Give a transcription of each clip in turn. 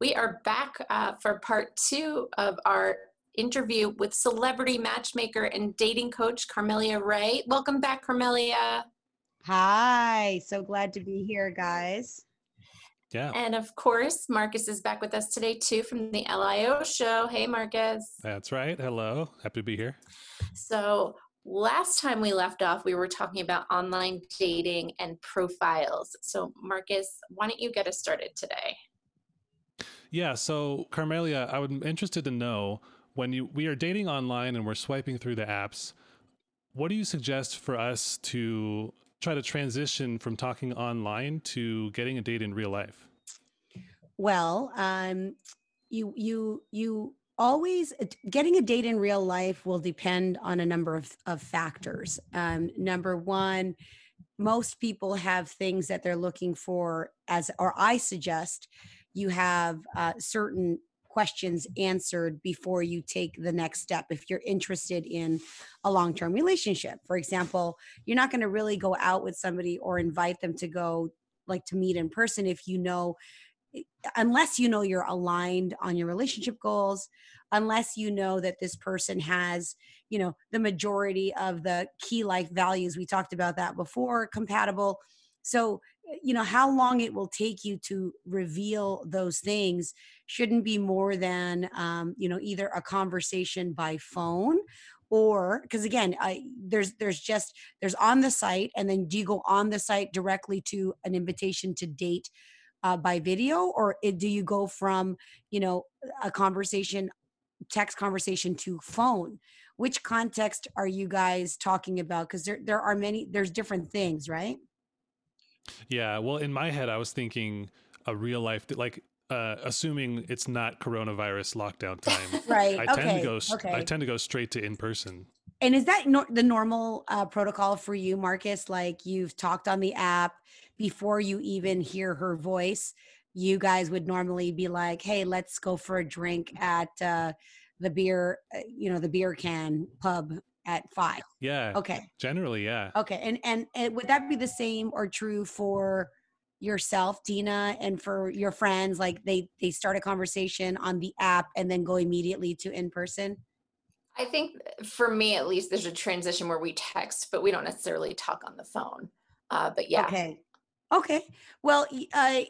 We are back uh, for part two of our interview with celebrity matchmaker and dating coach Carmelia Ray. Welcome back, Carmelia. Hi, so glad to be here, guys. Yeah. And of course, Marcus is back with us today too from the LIO show. Hey, Marcus. That's right. Hello. Happy to be here. So, last time we left off, we were talking about online dating and profiles. So, Marcus, why don't you get us started today? Yeah. So, Carmelia, I would be interested to know when you we are dating online and we're swiping through the apps. What do you suggest for us to try to transition from talking online to getting a date in real life? Well, um, you you you always getting a date in real life will depend on a number of, of factors. Um, number one, most people have things that they're looking for as, or I suggest you have uh, certain questions answered before you take the next step if you're interested in a long-term relationship. For example you're not going to really go out with somebody or invite them to go like to meet in person if you know unless you know you're aligned on your relationship goals unless you know that this person has you know the majority of the key life values we talked about that before compatible so you know how long it will take you to reveal those things shouldn't be more than um, you know either a conversation by phone or because again I, there's there's just there's on the site and then do you go on the site directly to an invitation to date uh, by video? Or it, do you go from you know a conversation text conversation to phone? Which context are you guys talking about? Because there, there are many there's different things right yeah, well, in my head, I was thinking a real life, like uh, assuming it's not coronavirus lockdown time. right. I okay. tend to go. Okay. I tend to go straight to in person. And is that no- the normal uh, protocol for you, Marcus? Like you've talked on the app before you even hear her voice. You guys would normally be like, "Hey, let's go for a drink at uh, the beer, uh, you know, the beer can pub at five. Yeah. Okay. Generally, yeah. Okay. And, and and would that be the same or true for yourself, Dina, and for your friends? Like they they start a conversation on the app and then go immediately to in person. I think for me at least, there's a transition where we text, but we don't necessarily talk on the phone. Uh, but yeah. Okay. Okay. Well, uh,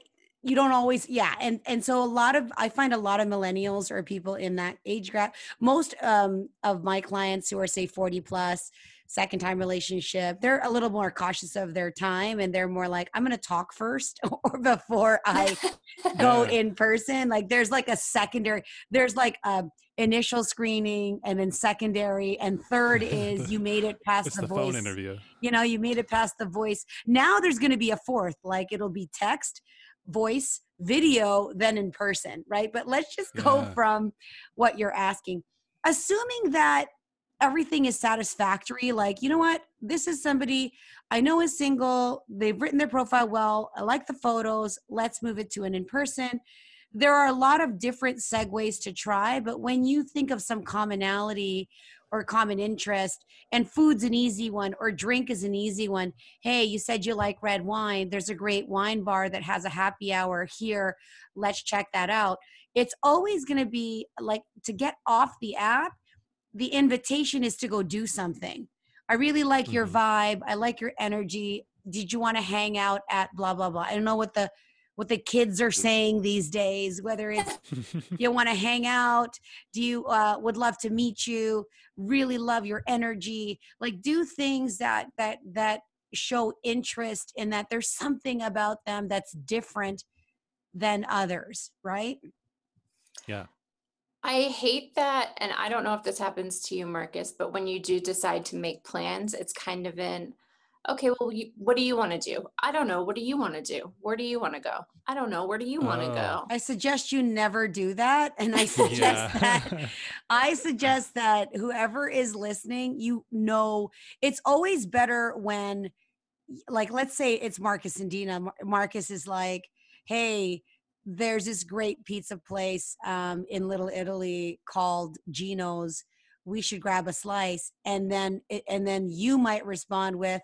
you don't always yeah and and so a lot of i find a lot of millennials or people in that age gap most um, of my clients who are say 40 plus second time relationship they're a little more cautious of their time and they're more like i'm going to talk first or before i go in person. Like there's like a secondary there's like a initial screening and then secondary and third is you made it past the, the, voice phone interview. you know you made it past the voice. Now there's going to be a fourth like it'll be text voice, video than in person, right? But let's just go yeah. from what you're asking. Assuming that everything is satisfactory, like, you know what? This is somebody I know is single, they've written their profile well, I like the photos, let's move it to an in person. There are a lot of different segues to try, but when you think of some commonality or common interest and food's an easy one or drink is an easy one. Hey you said you like red wine. There's a great wine bar that has a happy hour here. Let's check that out. It's always going to be like to get off the app the invitation is to go do something. I really like mm-hmm. your vibe. I like your energy. Did you want to hang out at blah blah blah? I don't know what the what the kids are saying these days whether it's you want to hang out? Do you uh, would love to meet you? Really love your energy. Like do things that that that show interest in that there's something about them that's different than others right? Yeah. I hate that. And I don't know if this happens to you, Marcus, but when you do decide to make plans, it's kind of in, okay, well, you, what do you want to do? I don't know. What do you want to do? Where do you want to go? I don't know. Where do you want to oh. go? I suggest you never do that. And I suggest that I suggest that whoever is listening, you know, it's always better when, like, let's say it's Marcus and Dina. Marcus is like, hey, there's this great pizza place um, in Little Italy called Gino's we should grab a slice and then and then you might respond with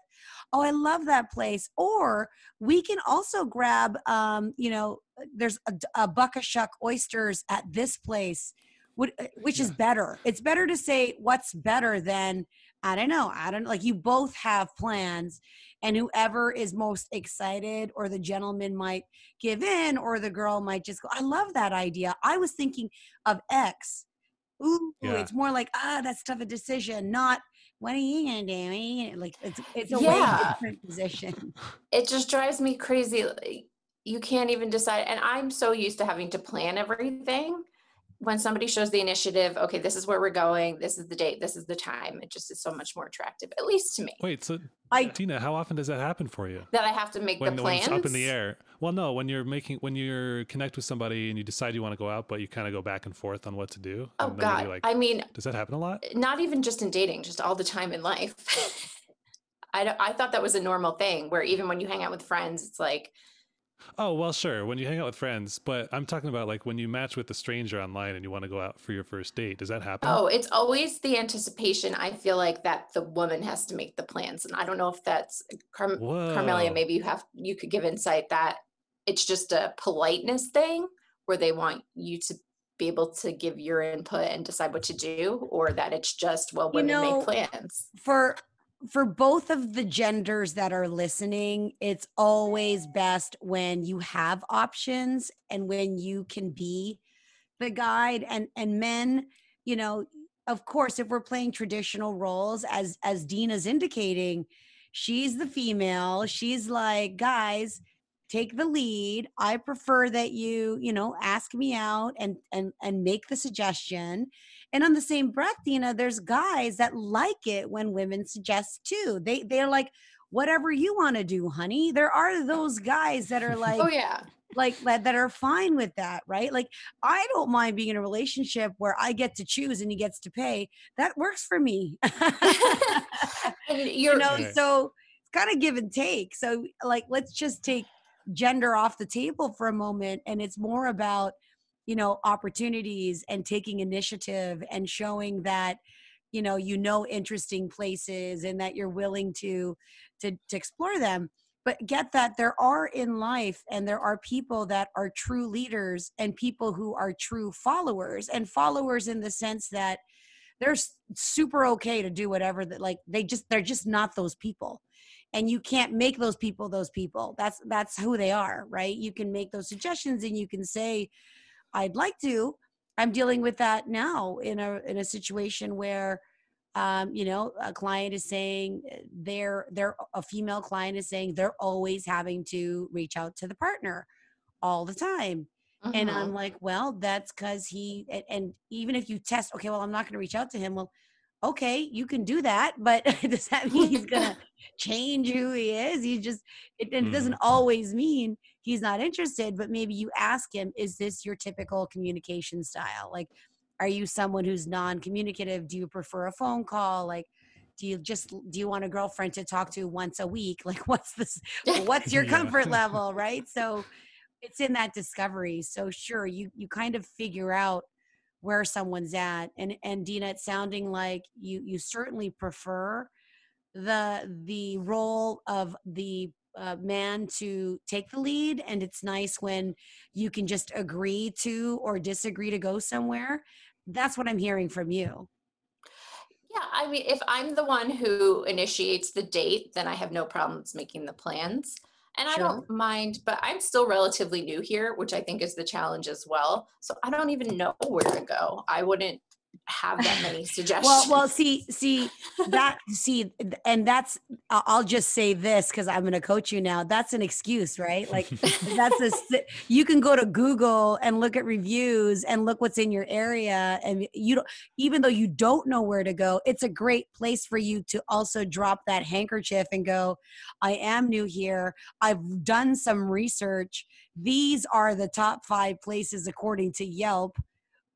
oh i love that place or we can also grab um you know there's a, a buck of shuck oysters at this place uh, which is better. It's better to say what's better than i don't know i don't like you both have plans and whoever is most excited or the gentleman might give in or the girl might just go i love that idea. I was thinking of x ooh Yeah. it's more like ah that's tough a decision not what are you gonna do What you gonna-" like it's it's a way different position it just drives me crazy. You can't even decide. And I'm so used to having to plan everything. When somebody shows the initiative, okay, this is where we're going, this is the date, this is the time, it just is so much more attractive, at least to me, Wait, so I- Dina, how often does that happen for you? that I have to make When, the when plans. it's up in the air. Well, no, when you're making when you're connect with somebody and you decide you want to go out, but you kind of go back and forth on what to do. Oh and then God. like, I mean, does that happen a lot? not even just in dating, just all the time in life. I, I thought that was a normal thing where even when you hang out with friends, it's like, Oh well, sure. When you hang out with friends, but I'm talking about like when you match with a stranger online and you want to go out for your first date. Does that happen? oh, it's always the anticipation. I feel like that the woman has to make the plans. And I don't know if that's uh, Carm- Carmelia, maybe you have you could give insight that it's just a politeness thing where they want you to be able to give your input and decide what to do, or that it's just well, You women know, make plans. for for both of the genders that are listening it's always best when you have options and when you can be the guide. And and men you know of course if we're playing traditional roles as as dina's indicating she's the female she's like guys take the lead i prefer that you you know ask me out and and and make the suggestion and on the same breath, Dina, there's guys that like it when women suggest too. They they're like, whatever you want to do, honey. There are those guys that are oh, like, Oh yeah. like that, that are fine with that, right? Like I don't mind being in a relationship where I get to choose and he gets to pay. That works for me. You know, Right. so it's kind of give and take. So like let's just take gender off the table for a moment and it's more about you know opportunities and taking initiative and showing that you know you know interesting places and that you're willing to to to explore them. But get that there are in life and there are people that are true leaders and people who are true followers and followers in the sense that they're super okay to do whatever that like they just they're just not those people and you can't make those people those people. That's that's who they are right? You can make those suggestions and you can say i'd like to. I'm dealing with that now in a in a situation where um, you know a client is saying uh, they're they're a female client is saying they're always having to reach out to the partner all the time. And Mhm. i'm like well that's because he and, and even if you test okay well i'm not going to reach out to him well okay you can do that but does that mean he's to change who he is? He just it, it doesn't mm-hmm. always mean he's not interested but maybe you ask him is this your typical communication style? Like are you someone who's non-communicative? Do you prefer a phone call? Like do you just do you want a girlfriend to talk to once a week? Like what's this what's your Yeah. comfort level? Right? So it's in that discovery. So sure you you kind of figure out where someone's at and and dina it's sounding like you you certainly prefer the the role of the uh, man to take the lead and it's nice when you can just agree to or disagree to go somewhere that's what i'm hearing from you Yeah, I mean, if I'm the one who initiates the date, then I have no problems making the plans. And I don't mind, but I'm still relatively new here, which I think is the challenge as well. So I don't even know where to go. I wouldn't have that many suggestions. well well see see that see and that's i'll just say this because i'm going to coach you now that's an excuse right like that's a. you can go to google and look at reviews and look what's in your area and you don't even though you don't know where to go it's a great place for you to also drop that handkerchief and go i am new here i've done some research these are the top five places according to yelp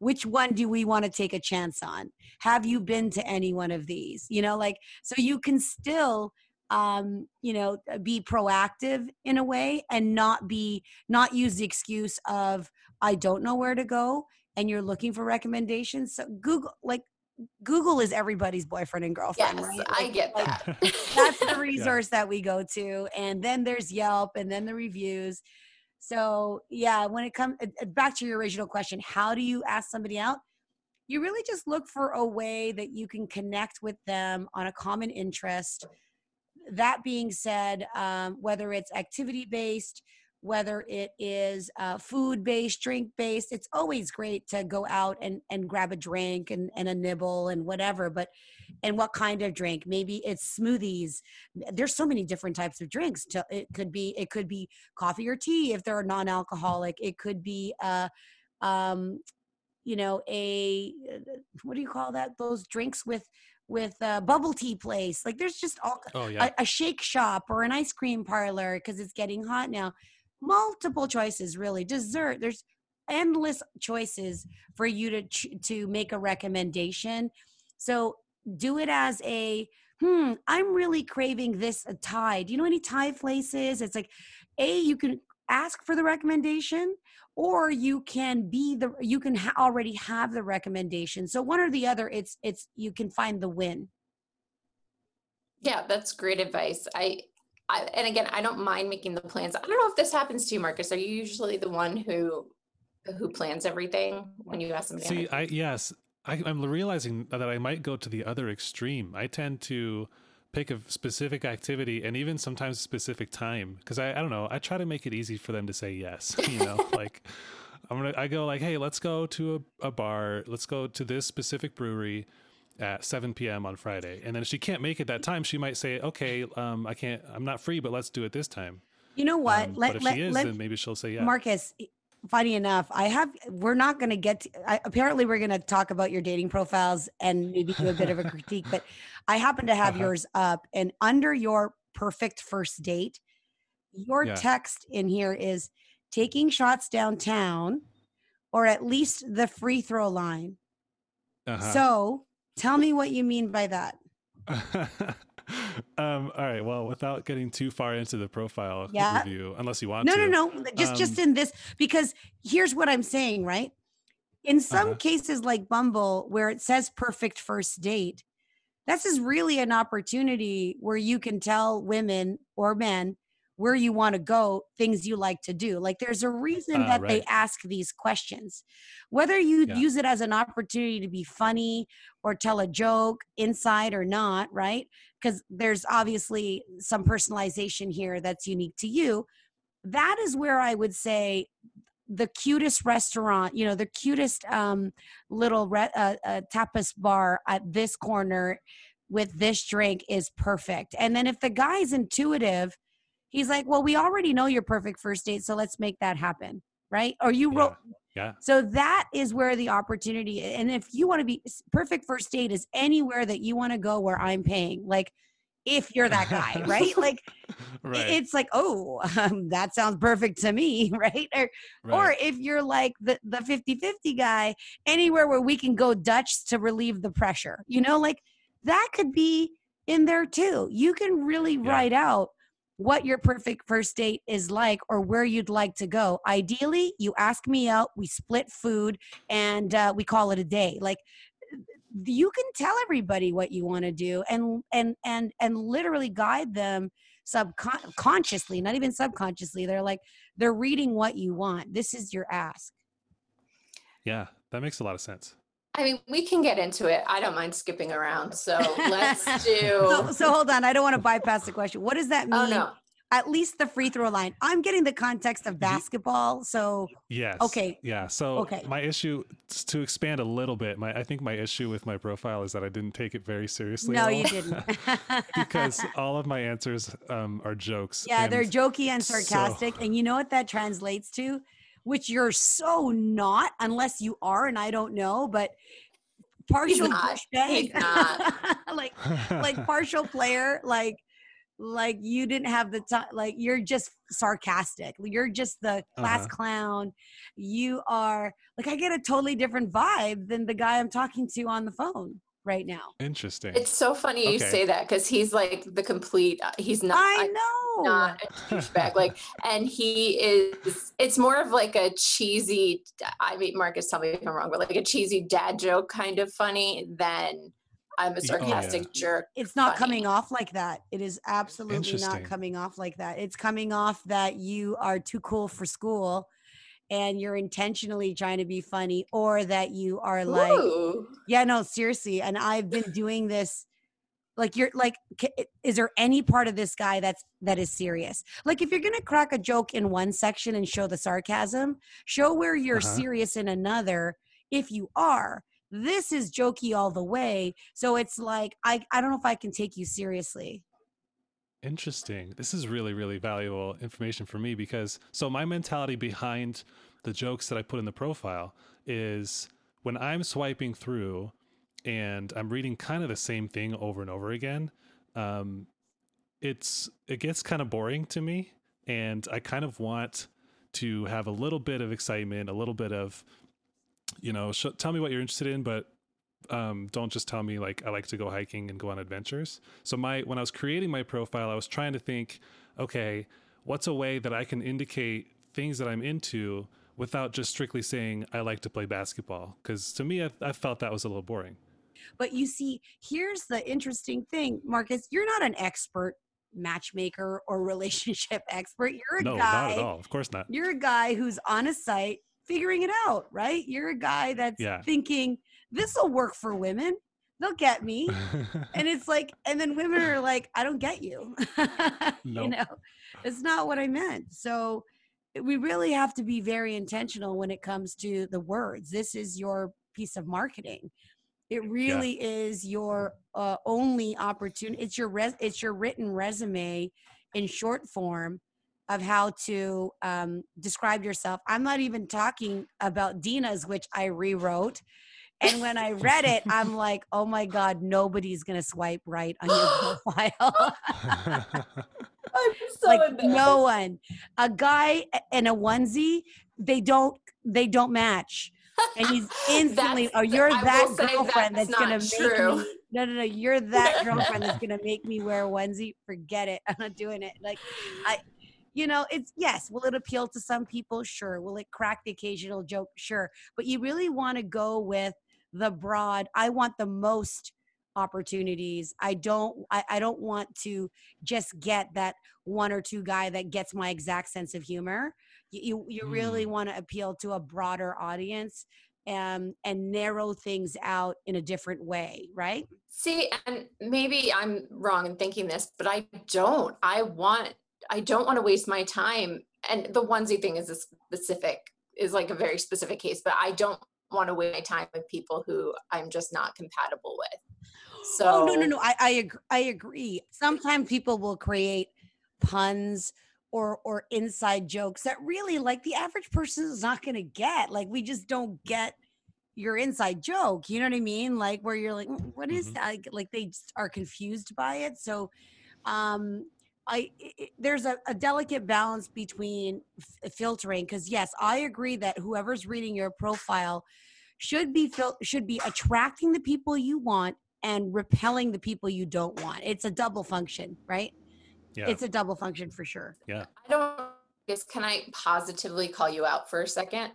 which one do we want to take a chance on have you been to any one of these you know like so you can still um you know uh, be proactive in a way and not be not use the excuse of i don't know where to go and you're looking for recommendations so google like Google is everybody's boyfriend and girlfriend, Yes, right? I get like, that. that's the resource that we go to and then there's yelp and then the reviews so yeah when it comes back to your original question how do you ask somebody out? You really just look for a way that you can connect with them on a common interest. That being said um, whether it's activity based whether it is uh, food based drink based it's always great to go out and, and grab a drink and, and a nibble and whatever but and what kind of drink? Maybe it's smoothies. There's so many different types of drinks it could be it could be coffee or tea if they're non-alcoholic. It could be uh um you know a what do you call that? Those drinks with with uh, bubble tea place. Like there's just all oh yeah. a, a shake shop or an ice cream parlor because it's getting hot now multiple choices really. Dessert there's endless choices for you to to make a recommendation. So do it as a hmm i'm really craving this uh, thai. Do you know any thai places? It's like a you can ask for the recommendation or you can be the you can ha- already have the recommendation. So one or the other it's it's you can find the win. Yeah, that's great advice. I, I, and again, I don't mind making the plans. I don't know if this happens to you, Marcus. Are you usually the one who, who plans everything when you ask somebody? See, I yes, I, I'm realizing that I might go to the other extreme. I tend to pick a specific activity and even sometimes a specific time because I, I don't know. I try to make it easy for them to say yes. You know, like I'm gonna I go like, hey, let's go to a, a bar. Let's go to this specific brewery at 7 p.m. on Friday. And then if she can't make it that time, she might say, okay, um, I can't. I'm not free, but let's do it this time. you know what Um, let, but if let, she is, let, then maybe she'll say yeah. Marcus, funny enough, I have, we're not going to get, I, apparently we're going to talk about your dating profiles and maybe do a bit of a critique, but I happen to have Uh-huh. yours up and under your perfect first date, your Yeah. text in here is taking shots downtown or at least the free throw line. Uh-huh. So tell me what you mean by that. um, all right. Well, without getting too far into the profile Yeah. review, unless you want No, to. no, no. No. Just just Um, in this because here's what I'm saying, right? In some Uh-huh. cases like Bumble where it says perfect first date, this is really an opportunity where you can tell women or men where you want to go, things you like to do. Like there's a reason Ah, that they ask these questions. Whether you Yeah. use it as an opportunity to be funny or tell a joke inside or not, right? Because there's obviously some personalization here that's unique to you. That is where I would say the cutest restaurant, you know, the cutest um, little re- uh, uh, tapas bar at this corner with this drink is perfect. And then if the guy's intuitive, he's like, well, we already know your perfect first date, so let's make that happen. Right. Or you wrote, Yeah. so that is where the opportunity and if you want to be perfect first date is anywhere that you want to go where I'm paying. Like if you're that guy, right? Like Right. it's like, oh, um, that sounds perfect to me, right? Or or if you're like the the 50-50 guy, anywhere where we can go Dutch to relieve the pressure. You know, like that could be in there too. You can really Yeah. write out what your perfect first date is like or where you'd like to go. Ideally, you ask me out, we split food, and uh, we call it a day. Like you can tell everybody what you want to do and and and and literally guide them subconsciously not even subconsciously they're like they're reading what you want this is your ask yeah. That makes a lot of sense. I mean, we can get into it. I don't mind skipping around. So let's do. so hold on i don't want to bypass the question what does that mean Oh, no. at least the free throw line i'm getting the context of basketball so Yes. Okay. Yeah. So Okay. my issue to expand a little bit, my I think my issue with my profile is that I didn't take it very seriously. no you didn't because all of my answers um, are jokes. Yeah, they're jokey and so- sarcastic. And you know what that translates to? Which you're so not, unless you are, and I don't know, but partial not. douchebag. He's not. like like partial player, like like you didn't have the time like you're just sarcastic. You're just the class Uh-huh. clown. You are like I get a totally different vibe than the guy I'm talking to on the phone. Right now. Interesting. It's so funny you say that because he's like the complete. uh, He's not. I know. Not a douchebag, like, and he is. It's more of like a cheesy. I mean, Marcus, tell me if I'm wrong, but like a cheesy dad joke kind of funny than I'm a Y- oh, yeah. sarcastic jerk. it's not funny. coming off like that. It is absolutely not coming off like that. It's coming off that you are too cool for school and you're intentionally trying to be funny or that you are like Ooh. yeah no seriously and I've been doing this like you're like is there any part of this guy that's that is serious like if you're to crack a joke in one section and show the sarcasm show where you're Uh-huh. serious in another if you are this is jokey all the way so it's like i i don't know if i can take you seriously Interesting. This is really, really valuable information for me because so my mentality behind the jokes that I put in the profile is when I'm swiping through and I'm reading kind of the same thing over and over again, um, it's it gets kind of boring to me, and I kind of want to have a little bit of excitement, a little bit of, you know, sh- tell me what you're interested in, but um, don't just tell me like I like to go hiking and go on adventures. So my when I was creating my profile, I was trying to think, okay, what's a way that I can indicate things that I'm into without just strictly saying I like to play basketball? Because to me, I, I felt that was a little boring. but you see here's the interesting thing marcus you're not an expert matchmaker or relationship expert you're a No, guy not at all. Of course not. you're a guy who's on a site figuring it out, right? You're a guy that's Yeah. thinking this will work for women. They'll get me. and it's like, and then women are like, I don't get you. you know, it's not what I meant. So we really have to be very intentional when it comes to the words. This is your piece of marketing. It really is your uh, only opportunity. It's your res- it's your written resume in short form of how to um, describe yourself. I'm not even talking about Dina's, which I rewrote. And when I read it, I'm like, oh my God, nobody's going to swipe right on your profile. I'm so like no one. A guy in a onesie, they don't they don't match. And he's instantly, oh, you're that girlfriend that's that's, gonna make true. me. No, no, no. You're that girlfriend that's gonna make me wear a onesie. Forget it. I'm not doing it. Like, I, you know, it's yes. Will it appeal to some people? Sure. Will it crack the occasional joke? Sure. But you really want to go with the broad. I want the most opportunities. I don't. I, I don't want to just get that one or two guy that gets my exact sense of humor. You you, you really mm. want to appeal to a broader audience and and narrow things out in a different way, right? See, and maybe I'm wrong in thinking this, but I don't. I want. I don't want to waste my time. And the onesie thing is a specific, is like a very specific case. But I don't want to waste my time with people who I'm just not compatible with. So oh no no no I I agree, I agree. Sometimes people will create puns or or inside jokes that really like the average person is not going to get. Like we just don't get your inside joke. You know what I mean? Like where you're like, "Mm, what is Mhm. that? Like, Like they are confused by it. So, um, I i- i- there's a, a delicate balance between f- filtering because yes, I agree that whoever's reading your profile should be fil- should be attracting the people you want and repelling the people you don't want. It's a double function, right? yeah. It's a double function for sure. Yeah. I don't. Guess can I positively call you out for a second?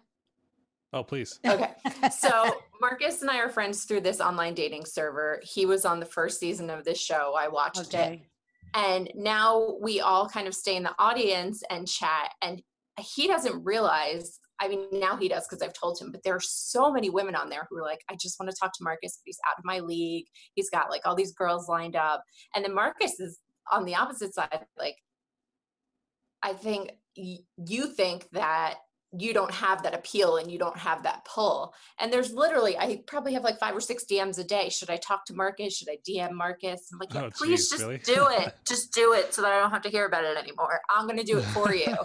oh, please. Okay. So Marcus and I are friends through this online dating server. He was on the first season of this show. I watched it. And now we all kind of stay in the audience and chat and he doesn't realize i mean now he does because i've told him but there are so many women on there who are like i just want to talk to marcus but he's out of my league. He's got like all these girls lined up. And then marcus is on the opposite side like i think you think that you don't have that appeal and you don't have that pull. And there's literally, I probably have like five or six DMs a day. Should I talk to Marcus? Should I DM Marcus? I'm like, yeah, Oh, please geez, just really? do it. just do it so that I don't have to hear about it anymore. I'm going to do it for you.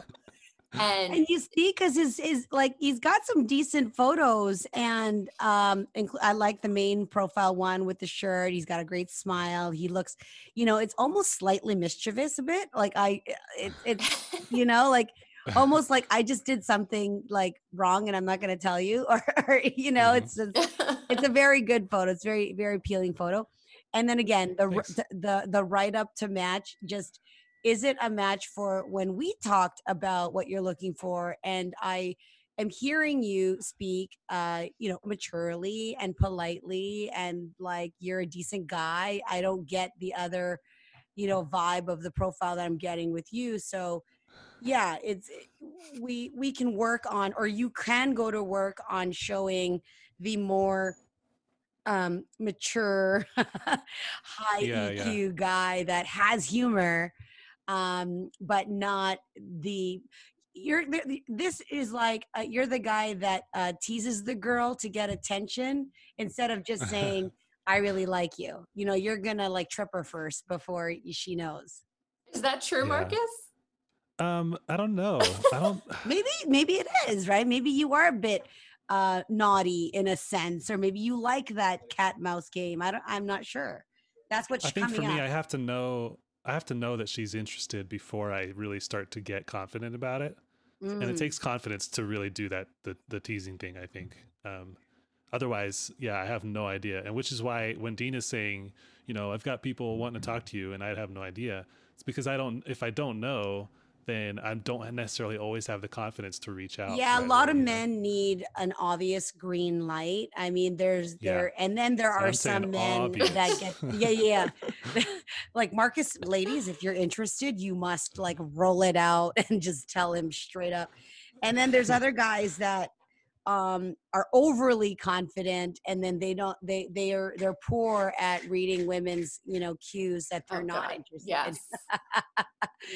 and and you see because his is like he's got some decent photos and um inclu- i like the main profile one with the shirt he's got a great smile he looks you know it's almost slightly mischievous a bit like i it, it's you know like almost like I just did something like wrong and I'm not going to tell you or, or you know, Mhm. it's just, it's a very good photo. It's very very appealing photo. And then again, the Thanks. the the, the write up to match just is it a match for when we talked about what you're looking for and I am hearing you speak uh you know maturely and politely and like you're a decent guy. I don't get the other you know vibe of the profile that I'm getting with you. So yeah it's we we can work on or you can go to work on showing the more um mature high Yeah, yeah. eq guy that has humor um but not the you're the- the- this is like uh, you're the guy that uh, teases the girl to get attention instead of just saying i really like you you know you're gonna like trip her first before she knows Is that true, Yeah. Marcus? Um, I don't know. I don't. maybe maybe it is right maybe you are a bit uh naughty in a sense or maybe you like that cat mouse game i don't i'm not sure that's what's I think for me, up I have to know. I have to know that she's interested before I really start to get confident about it. and it Mm. takes confidence to really do that the the teasing thing i think um otherwise yeah i have no idea and which is why when dina is saying you know i've got people wanting to talk to you and i have no idea it's because i don't if i don't know then i don't necessarily always have the confidence to reach out yeah a lot of away, you know? men need an obvious green light i mean there's Yeah. there and then there And are I'm some men that get yeah yeah like marcus ladies if you're interested you must like roll it out and just tell him straight up and then there's other guys that um are overly confident and then they don't they they are they're poor at reading women's you know cues that they're Oh, not God, interested Yes.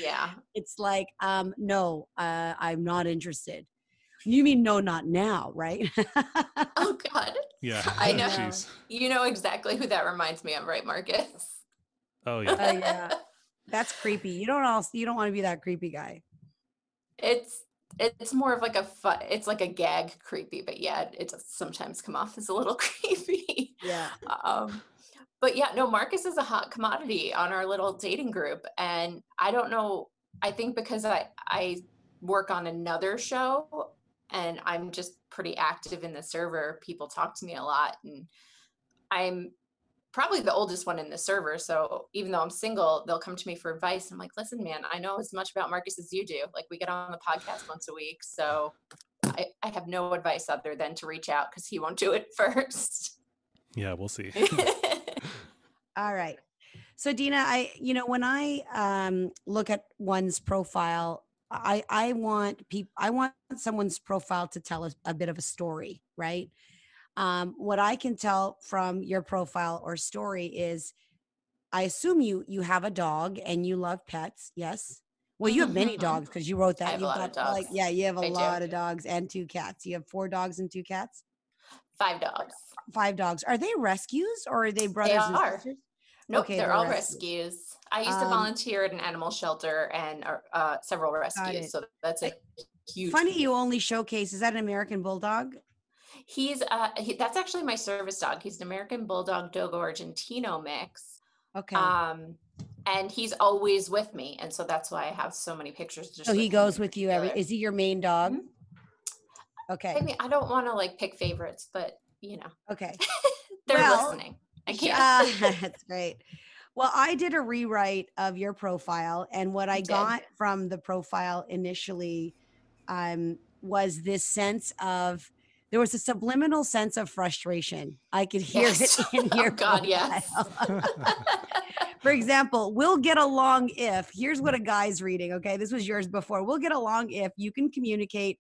Yeah. it's like um no uh i'm not interested you mean no not now right Oh God. yeah I know. Jeez. You know exactly who that reminds me of, right, Marcus? oh yeah Oh, yeah. that's creepy you don't also you don't want to be that creepy guy it's it's more of like a fun, it's like a gag creepy, but yeah, it, it does sometimes come off as a little creepy. yeah um, but yeah, no, Marcus is a hot commodity on our little dating group, and I don't know. I think because I I work on another show, and I'm just pretty active in the server. People talk to me a lot, and I'm probably the oldest one in the server. So even though I'm single, they'll come to me for advice. I'm like, listen, man, I know as much about Marcus as you do. Like we get on the podcast once a week, so I, I have no advice other than to reach out because he won't do it first. yeah we'll see all right so dina i you know when i um look at one's profile i i want people i want someone's profile to tell us a bit of a story right um what i can tell from your profile or story is i assume you you have a dog and you love pets yes well you have many Mhm. dogs because you wrote that have a You've lot of got, like dogs. yeah you have a I do. lot of dogs and two cats you have four dogs and two cats Five dogs. five dogs are they rescues or are they brothers and are. sisters Nope, Okay, they're all rescues. rescues. I used to Um, volunteer at an animal shelter and uh, uh, several rescues, so that's a huge. Funny you only showcase. Is that an American bulldog? He's uh, he, that's actually my service dog. He's an American Bulldog Dogo Argentino mix. Okay. Um, and he's always with me, and so that's why I have so many pictures. So he goes with you every. Is he your main dog? Mhm. Okay. I mean, I don't want to like pick favorites, but you know, Okay. they're Well, listening. I can't. uh, that's great. Well, I did a rewrite of your profile, and what I You did. got from the profile initially um, was this sense of there was a subliminal sense of frustration. I could hear Yes. it in your Oh, your God, yes. For example, we'll get along if here's what a guy's reading. Okay, this was yours before. We'll get along if you can communicate,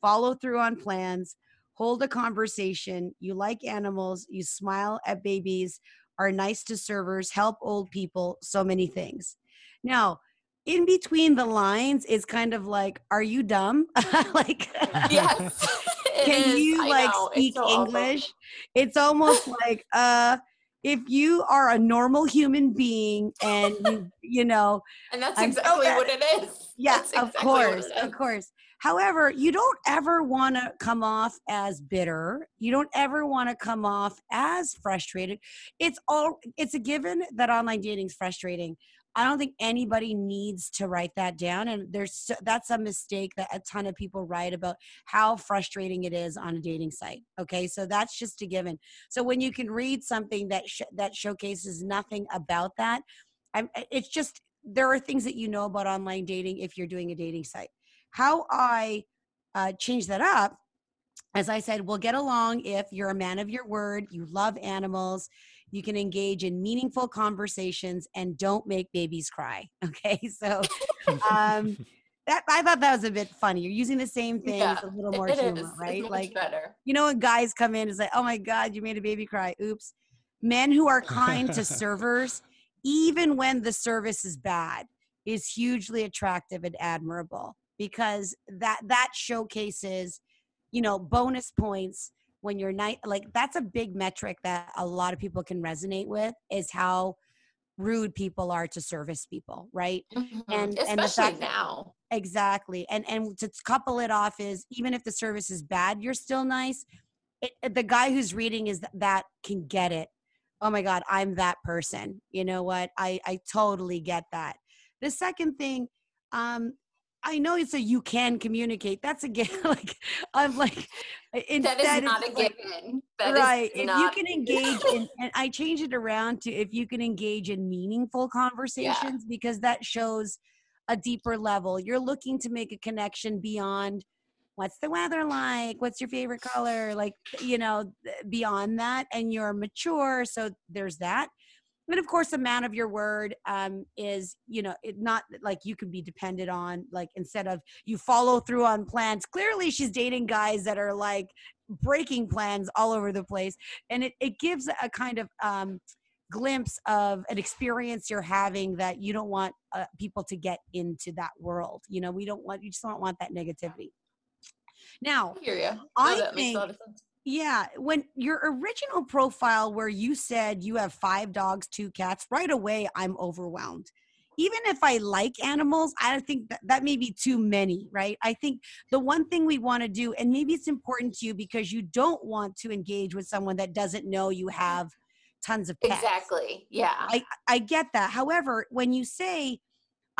follow through on plans, hold a conversation, you like animals, you smile at babies, are nice to servers, help old people, so many things. Now, in between the lines, is kind of like, are you dumb? like, yes. can is. you I like know, it's speak so awful. English? It's almost like, uh, if you are a normal human being and you, you know, And that's exactly what it is. yeah, That's of exactly course, of course. However, you don't ever want to come off as bitter. You don't ever want to come off as frustrated. It's all it's a given that online dating is frustrating. I don't think anybody needs to write that down. And there's that's a mistake that a ton of people write about how frustrating it is on a dating site. Okay, so that's just a given. So when you can read something that sh- that showcases nothing about that, I'm, it's just there are things that you know about online dating if you're doing a dating site. How I uh, change that up, as I said, we'll get along if you're a man of your word, you love animals, you can engage in meaningful conversations and don't make babies cry. Okay. So um that I thought that was a bit funny. You're using the same thing Yeah, with a little more it humor, is. right? It's Like better. you know when guys come in it's like, oh my God, you made a baby cry. Oops. Men who are kind to servers, even when the service is bad, is hugely attractive and admirable because that that showcases, you know, bonus points when you're night like that's a big metric that a lot of people can resonate with is how rude people are to service people, right? Mhm. and- and the especially fact that- now. Exactly. And and to couple it off is even if the service is bad, you're still nice. It, the guy who's reading is th- that can get it. Oh my God, I'm that person. You know what? I I totally get that. The second thing, um, I know it's a you can communicate. That's a again like I'm like instead That is not a like- given. That right if you can engage in and i change it around to if you can engage in meaningful conversations because that shows a deeper level. You're looking to make a connection beyond what's the weather like? What's your favorite color? Like you know beyond that and you're mature so there's that and of course a man of your word um, is you know it not like you can be depended on like instead of you follow through on plans. Clearly she's dating guys that are like breaking plans all over the place. And it, it gives a kind of um, glimpse of an experience you're having that you don't want uh, people to get into that world you know? We don't want you just don't want that negativity. Now I hear you. I think- a lot of sense. yeah, when your original profile where you said you have five dogs, two cats, right away I'm overwhelmed. Even if I like animals, I think that, that may be too many, right? I think the one thing we want to do, and maybe it's important to you because you don't want to engage with someone that doesn't know you have tons of pets. Exactly. Yeah. I, I get that. However, when you say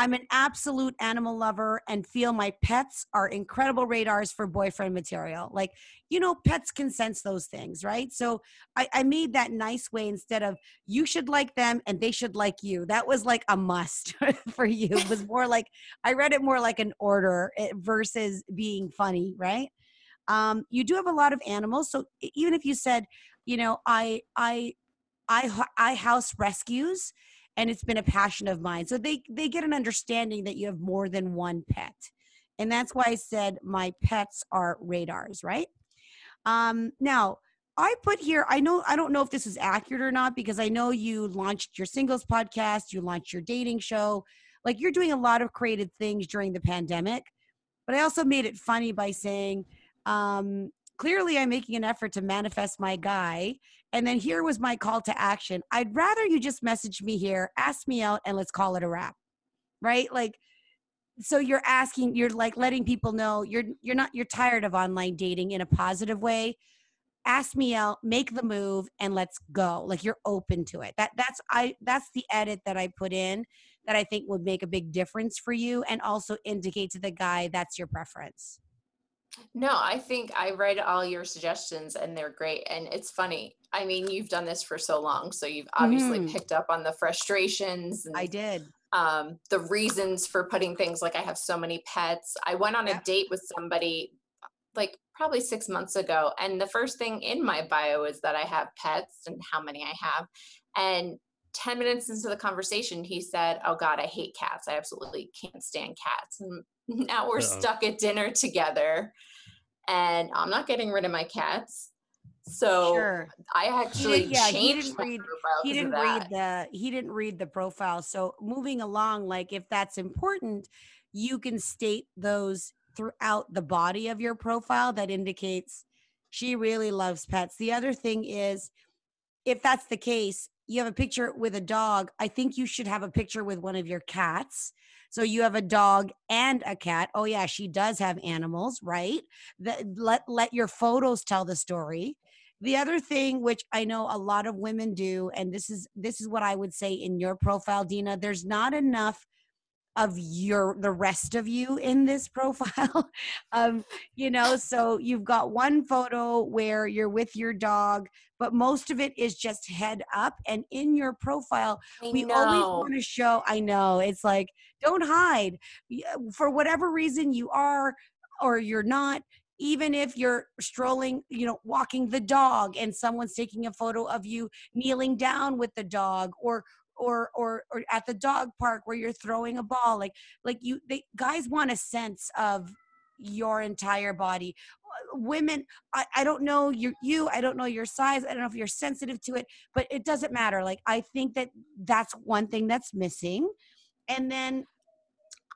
I'm an absolute animal lover and feel my pets are incredible radars for boyfriend material, like, you know, pets can sense those things, right? So I, I made that nice way instead of you should like them and they should like you. That was like a must for you. It was more like, I read it more like an order eh, versus being funny, right? Um, you do have a lot of animals. So even if you said, you know, I, I, I, I house rescues and it's been a passion of mine. So they they get an understanding that you have more than one pet. And that's why I said my pets are radars, right? Um now I put here, I know, I don't know if this is accurate or not because I know you launched your singles podcast, you launched your dating show. Like you're doing a lot of creative things during the pandemic. But I also made it funny by saying, um, clearly I'm making an effort to manifest my guy. And then here was my call to action. I'd rather you just message me here, ask me out, and let's call it a wrap. Right? Like, so you're asking, you're like letting people know you're you're not you're tired of online dating in a positive way. Ask me out, make the move, and let's go. Like you're open to it. That that's I that's the edit that I put in that I think would make a big difference for you and also indicate to the guy that's your preference. No, I think I read all your suggestions and they're great. And it's funny. I mean, you've done this for so long, so you've obviously Mhm. picked up on the frustrations and I did. um, the reasons for putting things like I have so many pets. I went on a date with somebody like probably six months ago, and the first thing in my bio is that I have pets and how many I have. And 10 minutes into the conversation, he said, Oh God, I hate cats. I absolutely can't stand cats. And now we're Uh-oh. stuck at dinner together, and I'm not getting rid of my cats. So Sure. I actually yeah, he didn't my read- profile he 'cause didn't read the he didn't read the profile so moving along like if that's important you can state those throughout the body of your profile that indicates she really loves pets the other thing is if that's the case you have a picture with a dog i think you should have a picture with one of your cats so you have a dog and a cat. Oh yeah she does have animals right? That let let your photos tell the story. The other thing which i know a lot of women do and this is this is what i would say in your profile dina there's not enough of your the rest of you in this profile um you know so you've got one photo where you're with your dog but most of it is just head up and in your profile I we know. always want to show i know it's like don't hide uh, for whatever reason you are or you're not even if you're strolling you know walking the dog and someone's taking a photo of you kneeling down with the dog or or or or at the dog park where you're throwing a ball like like you they guys want a sense of your entire body. Uh, women I, I don't know you you i don't know your size i don't know if you're sensitive to it but it doesn't matter. Like i think that that's one thing that's missing. And then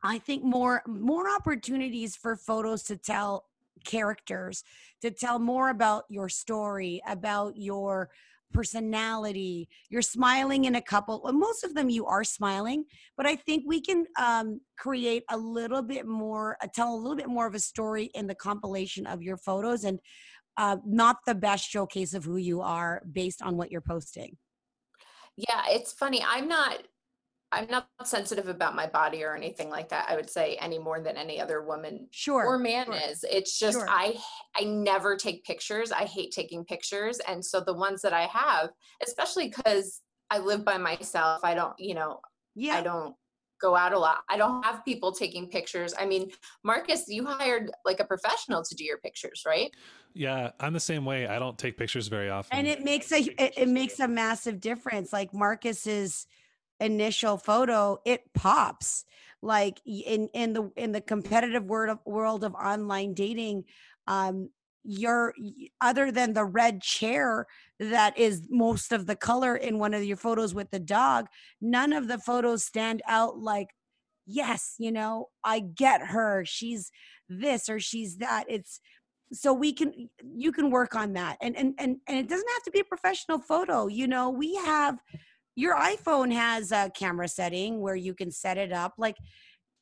i think more more opportunities for photos to tell characters to tell more about your story about your personality you're smiling in a couple well, most of them you are smiling but i think we can um, create a little bit more uh, tell a little bit more of a story in the compilation of your photos and uh, not the best showcase of who you are based on what you're posting Yeah, it's funny. I'm not I'm not sensitive about my body or anything like that. I would say any more than any other woman sure or man sure. is. It's just Sure. I I never take pictures. I hate taking pictures, and so the ones that I have, especially because I live by myself, I don't you know yeah I don't go out a lot. I don't have people taking pictures. I mean, Marcus, you hired like a professional to do your pictures, right? Yeah, I'm the same way. I don't take pictures very often. and it makes a it, it makes a massive difference like marcus's initial photo it pops like in in the in the competitive world of world of online dating um you're other than the red chair that is most of the color in one of your photos with the dog none of the photos stand out like yes you know i get her. She's this or she's that. It's so we can you can work on that and and and, and it doesn't have to be a professional photo you know we have your iphone has a camera setting where you can set it up like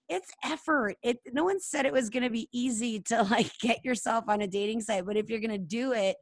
it's effort. It no one said it was going to be easy to like get yourself on a dating site but if you're going to do it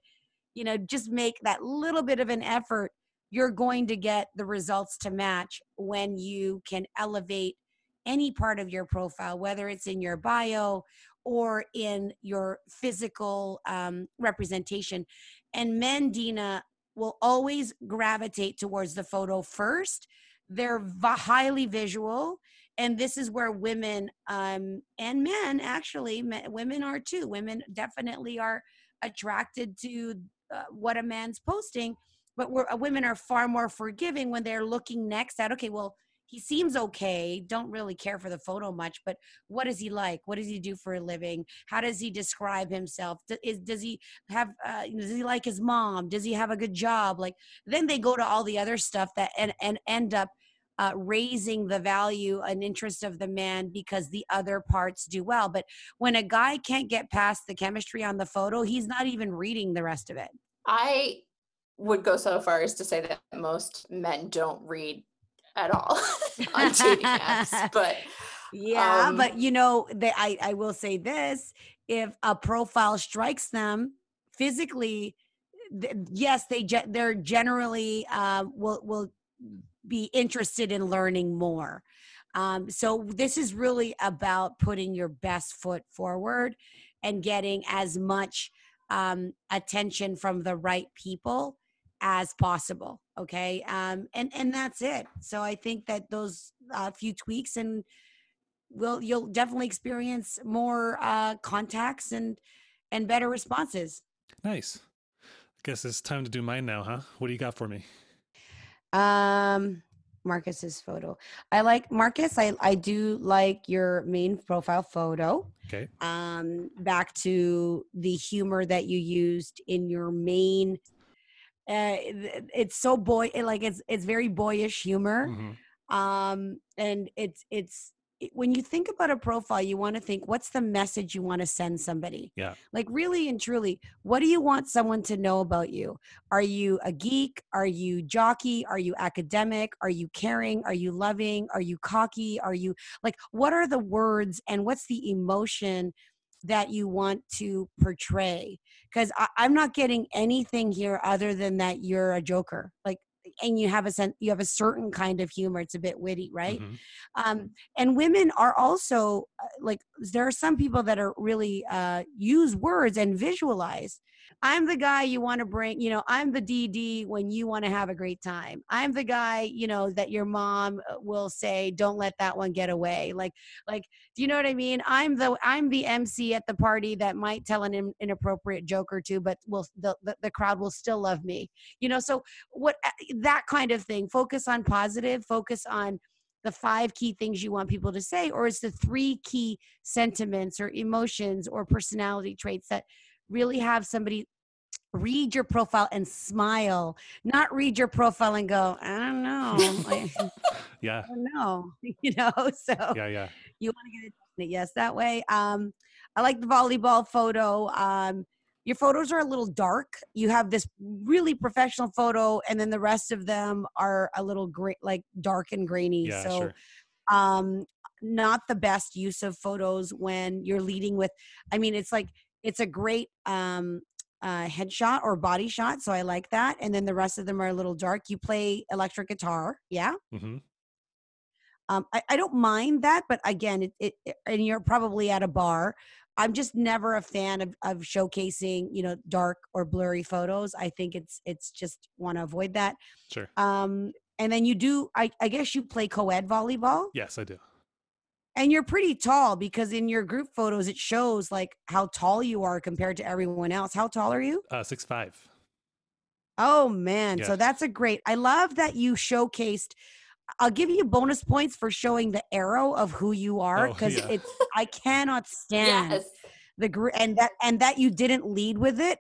you know just make that little bit of an effort you're going to get the results to match when you can elevate any part of your profile whether it's in your bio or in your physical um, representation. And men dina will always gravitate towards the photo first. They're highly visual and this is where women um, and men actually men, women are too. Women definitely are attracted to uh, what a man's posting but uh, women are far more forgiving when they're looking next at okay well he seems okay don't really care for the photo much but what is he like? What does he do for a living? How does he describe himself? D- is, does he have uh, does he like his mom? Does he have a good job? Like then they go to all the other stuff that and, and end up uh, raising the value and interest of the man because the other parts do well. But when a guy can't get past the chemistry on the photo he's not even reading the rest of it. I would go so far as to say that most men don't read at all on dating apps, but Yeah, Um, but you know, they, I I will say this: if a profile strikes them physically, th- yes, they ge- they're generally uh, will will be interested in learning more. Um, so this is really about putting your best foot forward and getting as much um, attention from the right people as possible okay um and and that's it so i think that those uh, few tweaks and will you'll definitely experience more uh contacts and and better responses nice. I guess it's time to do mine now, huh? What do you got for me? um marcus's photo i like marcus i i do like your main profile photo Okay. um back to the humor that you used in your main uh it's so boy like it's it's very boyish humor. Mhm. um and it's it's when you think about a profile you want to think what's the message you want to send somebody? Yeah. like really and truly what do you want someone to know about you? Are you a geek? Are you jockey? Are you academic? Are you caring? Are you loving? Are you cocky? Are you like what are the words and what's the emotion that you want to portray because i'm not getting anything here other than that you're a joker like and you have a sense you have a certain kind of humor it's a bit witty right Mhm. um, and women are also uh, like there are some people that are really uh, use words and visualize i'm the guy you want to bring you know i'm the dd when you want to have a great time. I'm the guy you know that your mom uh, will say don't let that one get away. Like like do you know what i mean? I'm the i'm the mc at the party that might tell an in- inappropriate joke or two but will the, the, the crowd will still love me you know? So what uh, that kind of thing. Focus on positive focus on the five key things you want people to say or it's the three key sentiments or emotions or personality traits that really have somebody read your profile and smile not read your profile and go i don't know like, i Yeah. don't know you know so Yeah. Yeah. you want to get it yes that way um i like the volleyball photo um your photos are a little dark you have this really professional photo and then the rest of them are a little gray like dark and grainy Yeah. so Sure. um not the best use of photos when you're leading with i mean it's like it's a great um uh headshot or body shot so i like that and then the rest of them are a little dark you play electric guitar yeah hmm um, I, I don't mind that, but again, it, it, it- and you're probably at a bar. I'm just never a fan of, of showcasing, you know, dark or blurry photos. I think it's it's just want to avoid that. Sure. Um, and then you do, I, I guess you play co-ed volleyball, Yes, I do. And you're pretty tall because in your group photos it shows like how tall you are compared to everyone else. How tall are you? Uh, six five. Oh man, Yeah. so that's a great. I love that you showcased. I'll give you bonus points for showing the arrow of who you are Oh, because yeah. it's. I cannot stand Yes. the group and that and that you didn't lead with it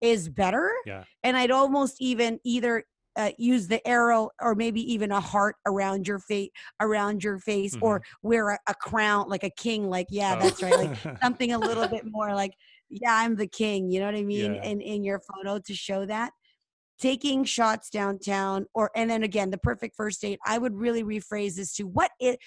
is better. Yeah. And I'd almost even either uh, use the arrow or maybe even a heart around your face, around your face, or wear a, a crown like a king. Like yeah, Mm-hmm. Oh. that's right. Like something a little bit more like yeah i'm the king you know what i mean Yeah. in in your photo to show that taking shots downtown or and then again the perfect first date i would really rephrase this to what it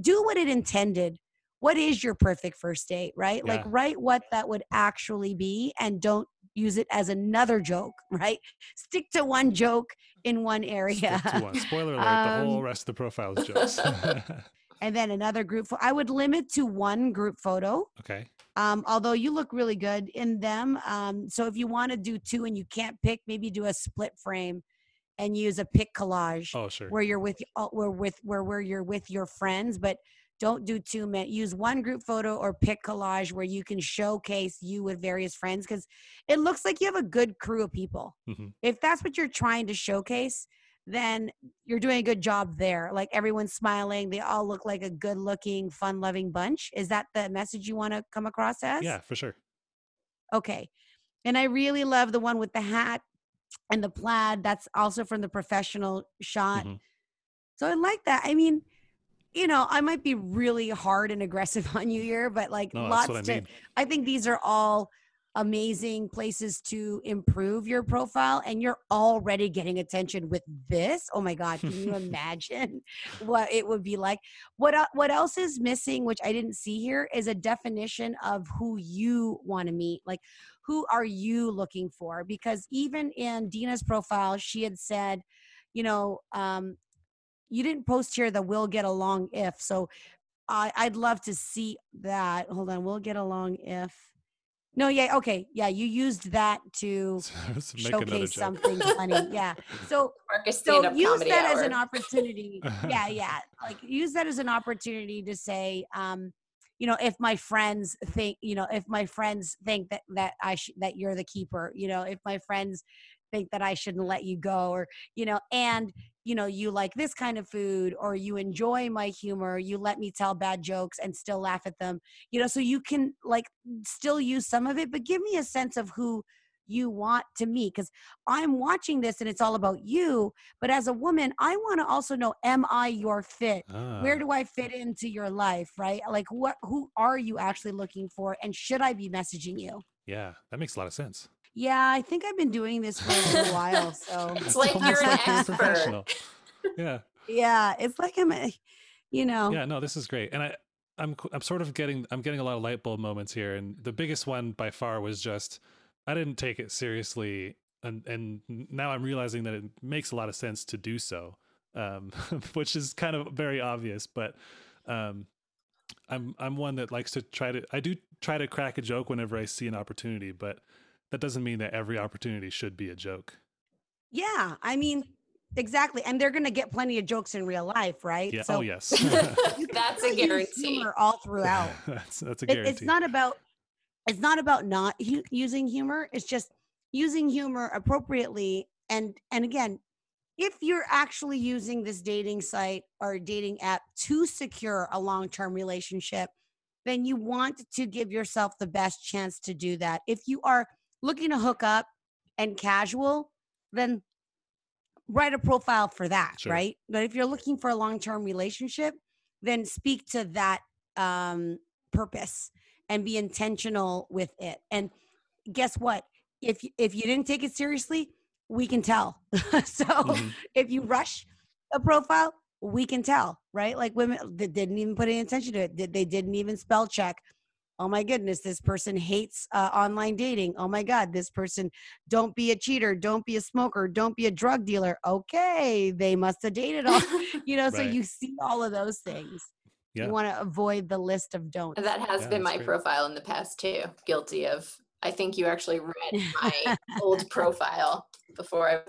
do what it intended what is your perfect first date right like write what that would actually be and don't use it as another joke right stick to one joke in one area Stick to one. Spoiler alert: the whole Um, rest of the profile is jokes. and then another group pho- i would limit to one group photo okay. um, although you look really good in them. Um, so if you want to do two and you can't pick, maybe do a split frame and use a pick collage Oh, sure. where you're with where with where where you're with your friends, but don't do two men. Use one group photo or pick collage where you can showcase you with various friends because it looks like you have a good crew of people. Mhm. If that's what you're trying to showcase, then you're doing a good job there. Like everyone's smiling, they all look like a good looking, fun loving bunch. Is that the message you want to come across as? Yeah, for sure. Okay. And I really love the one with the hat and the plaid. That's also from the professional shot. Mhm. So I like that. I mean, you know, I might be really hard and aggressive on you here, but like No, lots I to mean. I think these are all amazing places to improve your profile and you're already getting attention with this. Oh my god, can you imagine what it would be like? What what else is missing which I didn't see here is a definition of who you want to meet. Like who are you looking for? Because even in Dina's profile, she had said, you know, um you didn't post here that we'll get along if. So I, I'd love to see that. Hold on, we'll get along if. No, yeah, okay, yeah, you used that to make showcase something funny. Yeah, so Marcus so use comedy that as an opportunity. yeah, yeah, like use that as an opportunity to say, um, you know, if my friends think, you know, if my friends think that that I sh- that you're the keeper, you know, if my friends think that I shouldn't let you go, or you know, and you know, you like this kind of food, or you enjoy my humor, you let me tell bad jokes and still laugh at them, you know, so you can like still use some of it, but give me a sense of who you want to meet because I'm watching this and it's all about you. But as a woman, I want to also know: Am I your fit? Where Ah, do I fit into your life? Right? Like, what? Who are you actually looking for? And should I be messaging you? yeah, that makes a lot of sense. Yeah, I think I've been doing this for a while. So It's like almost you're an expert. professional. Yeah. yeah, it's like I'm, a, you know, Yeah, no, this is great, and I, I'm, I'm sort of getting, I'm getting a lot of light bulb moments here, and the biggest one by far was just I didn't take it seriously, and and now I'm realizing that it makes a lot of sense to do so, um, which is kind of very obvious. But um, I'm I'm one that likes to try to I do try to crack a joke whenever I see an opportunity, but that doesn't mean that every opportunity should be a joke. Yeah, I mean, exactly. And they're going to get plenty of jokes in real life, right? Yeah. Oh, so oh yes. That's a guarantee. humor all throughout. that's that's a It- guarantee. it's not about it's not about not hu- using humor. It's just using humor appropriately. And and again, if you're actually using this dating site or dating app to secure a long-term relationship, then you want to give yourself the best chance to do that. If you are looking to hook up and casual, then write a profile for that, Sure. right? But if you're looking for a long-term relationship, then speak to that um, purpose and be intentional with it. And guess what? If if you didn't take it seriously, we can tell. so Mhm. if you rush a profile, we can tell, right? Like women that didn't even put any attention to it. They didn't even spell check? Oh my goodness, this person hates uh, online dating. Oh my God, this person don't be a cheater, don't be a smoker, don't be a drug dealer. Okay, they must have dated all, you know. So you see all of those things. Yeah. You want to avoid the list of don'ts. that has Yeah, been my great. profile in the past too. Guilty of. I think you actually read my old profile before I.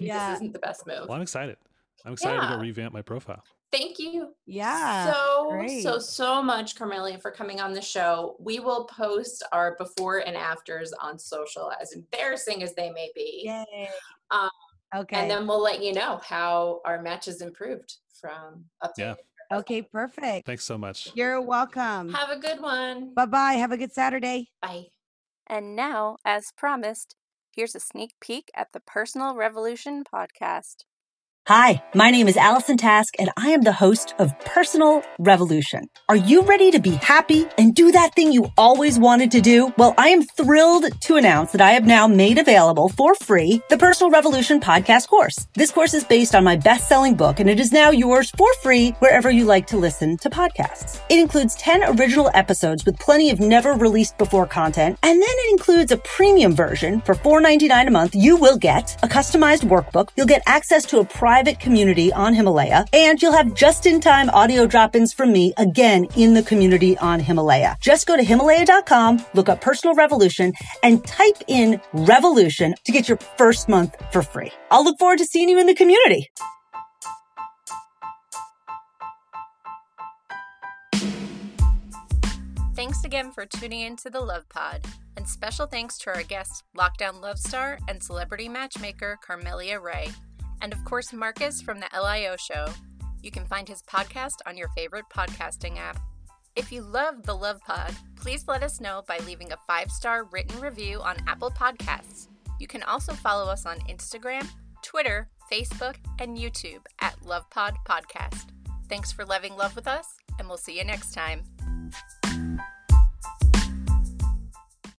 Yeah. This isn't the best move. Well, I'm excited. I'm excited to go revamp my profile. Thank you Yeah. so great. so so much carmelia for coming on the show we will post our before and afters on social as embarrassing as they may be Yay. Um, okay. and then we'll let you know how our match has improved from up to Yeah. okay, perfect. Thanks so much. You're welcome. have a good one Bye bye. Have a good Saturday. bye And now, as promised, here's a sneak peek at the Personal Revolution podcast. Hi, my name is Allison Task, and I am the host of Personal Revolution. Are you ready to be happy and do that thing you always wanted to do? Well, I am thrilled to announce that I have now made available for free the Personal Revolution podcast course. This course is based on my best selling book, and it is now yours for free wherever you like to listen to podcasts. It includes 10 original episodes with plenty of never released before content, and then it includes a premium version for $4.99 a month. You will get a customized workbook. You'll get access to a private community on Himalaya, and you'll have just-in-time audio drop-ins from me again in the community on Himalaya. Just go to Himalaya.com, look up Personal Revolution, and type in revolution to get your first month for free. I'll look forward to seeing you in the community. Thanks again for tuning in to the Love Pod, and special thanks to our guests, Lockdown Love Star and celebrity matchmaker Carmelia Ray, and of course Marcus from the LIO Show. You can find his podcast on your favorite podcasting app. If you love the Love Pod, please let us know by leaving a five star written review on Apple Podcasts. You can also follow us on Instagram, Twitter, Facebook, and YouTube at LovePod Podcast. Thanks for loving love with us, and we'll see you next time.